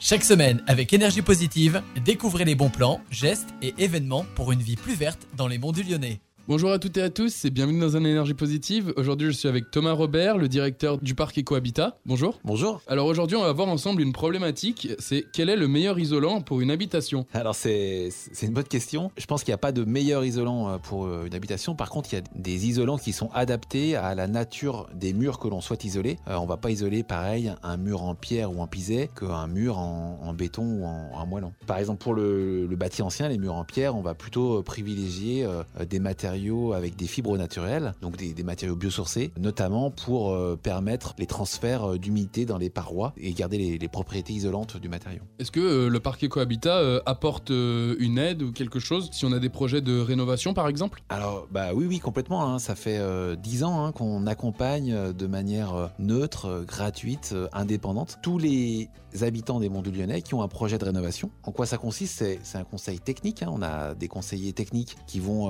Chaque semaine, avec énergie positive, découvrez les bons plans, gestes et événements pour une vie plus verte dans les monts du Lyonnais. Bonjour à toutes et à tous et bienvenue dans un énergie positive. Aujourd'hui, je suis avec Thomas Robert, le directeur du parc Ecohabitat. Bonjour. Bonjour. Alors aujourd'hui, on va voir ensemble une problématique, c'est quel est le meilleur isolant pour une habitation? Alors c'est une bonne question. Je pense qu'il n'y a pas de meilleur isolant euh, pour euh, une habitation. Par contre, il y a des isolants qui sont adaptés à la nature des murs que l'on souhaite isoler. Euh, on va pas isoler pareil un mur en pierre ou en pisé qu'un mur en, en béton ou en, en moellon. Par exemple, pour le, le bâti ancien, les murs en pierre, on va plutôt privilégier euh, des matériaux avec des fibres naturelles, donc des, des matériaux biosourcés, notamment pour euh, permettre les transferts euh, d'humidité dans les parois et garder les, les propriétés isolantes du matériau. Est-ce que euh, le parc Ecohabitat euh, apporte une aide ou quelque chose si on a des projets de rénovation par exemple? Alors, bah oui, oui, complètement. hein. Ça fait dix ans hein, qu'on accompagne de manière neutre, gratuite, indépendante tous les habitants des Monts du Lyonnais qui ont un projet de rénovation. En quoi ça consiste? C'est un conseil technique. hein. On a des conseillers techniques qui vont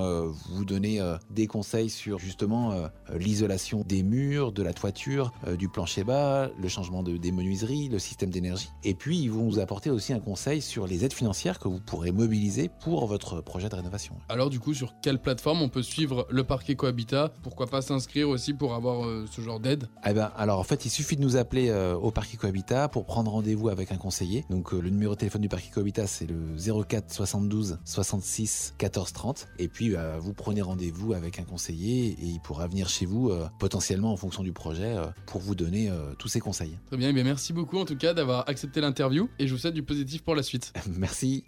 vous donner euh, des conseils sur justement euh, euh, l'isolation des murs, de la toiture, euh, du plancher bas, le changement de, des menuiseries, le système d'énergie. Et puis, ils vont vous apporter aussi un conseil sur les aides financières que vous pourrez mobiliser pour votre projet de rénovation. Alors du coup, sur quelle plateforme on peut suivre le parc Ecohabitat Pourquoi pas s'inscrire aussi pour avoir ce genre d'aide? Eh ben, alors en fait, il suffit de nous appeler au Parc Ecohabitat pour prendre rendez-vous avec un conseiller. Donc le numéro de téléphone du Parc Ecohabitat, c'est le 04 72 66 14 30. Et puis vous prenez rendez-vous avec un conseiller et il pourra venir chez vous euh, potentiellement en fonction du projet euh, pour vous donner euh, tous ses conseils. Très bien, eh bien merci beaucoup en tout cas d'avoir accepté l'interview et je vous souhaite du positif pour la suite. Merci.